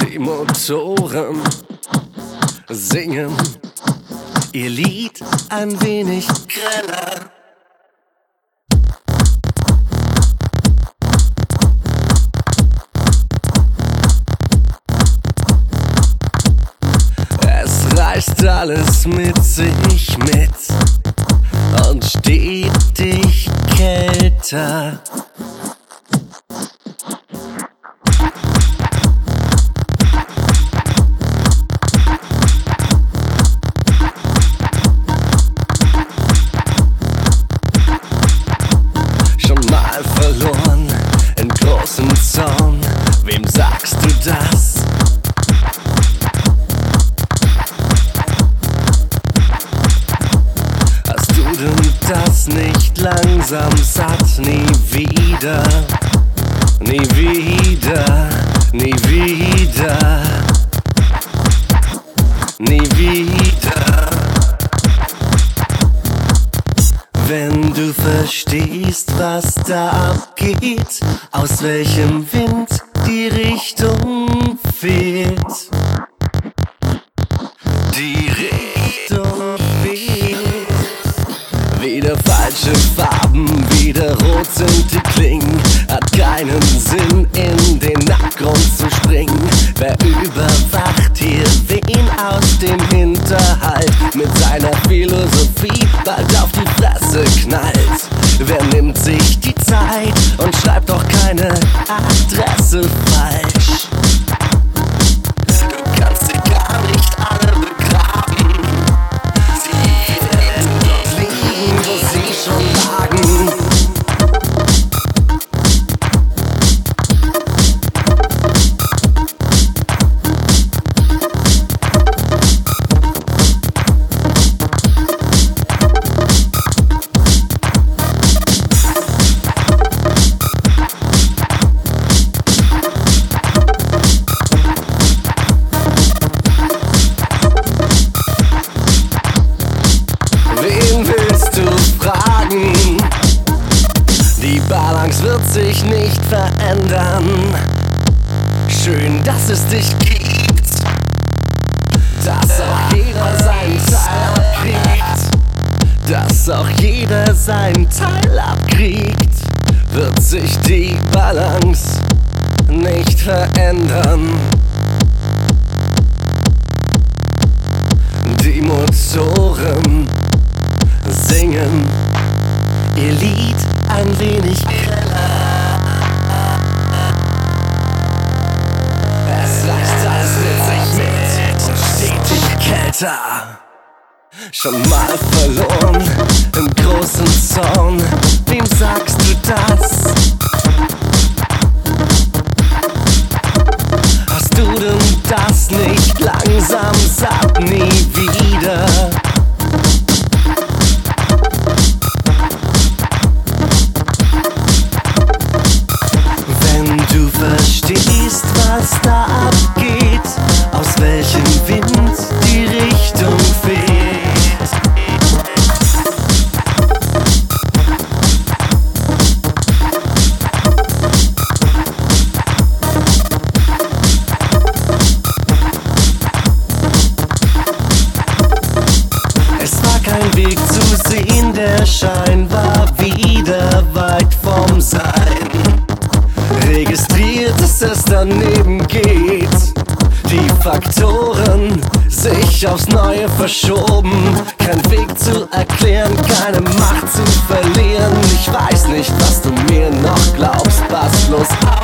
Die Motoren singen ihr Lied ein wenig greller. Es reißt alles mit sich mit das? Hast du denn das nicht langsam satt? Nie wieder, nie wieder, nie wieder, nie wieder. Wenn du verstehst, was da abgeht, aus welchem Wind die Richtung fehlt. Die Richtung fehlt. Wieder falsche Farben, wieder rot sind die Klingen. Hat keinen Sinn, in den Abgrund zu springen. Wer überwacht hier wen aus dem Hinterhalt? Mit seiner Philosophie bald auf die Fresse knallt. Wer nimmt sich die Zeit und schreibt doch keine Adresse survive. Verändern. Schön, dass es dich gibt, dass auch jeder seinen Teil abkriegt. Dass auch jeder seinen Teil abkriegt, wird sich die Balance nicht verändern. Die Motoren singen ihr Lied ein wenig greller. Kälter. Schon mal verloren im großen Zaun. Wem sagst du das? Es daneben geht. Die Faktoren sich aufs Neue verschoben. Kein Weg zu erklären, keine Macht zu verlieren. Ich weiß nicht, was du mir noch glaubst. Pass bloß auf,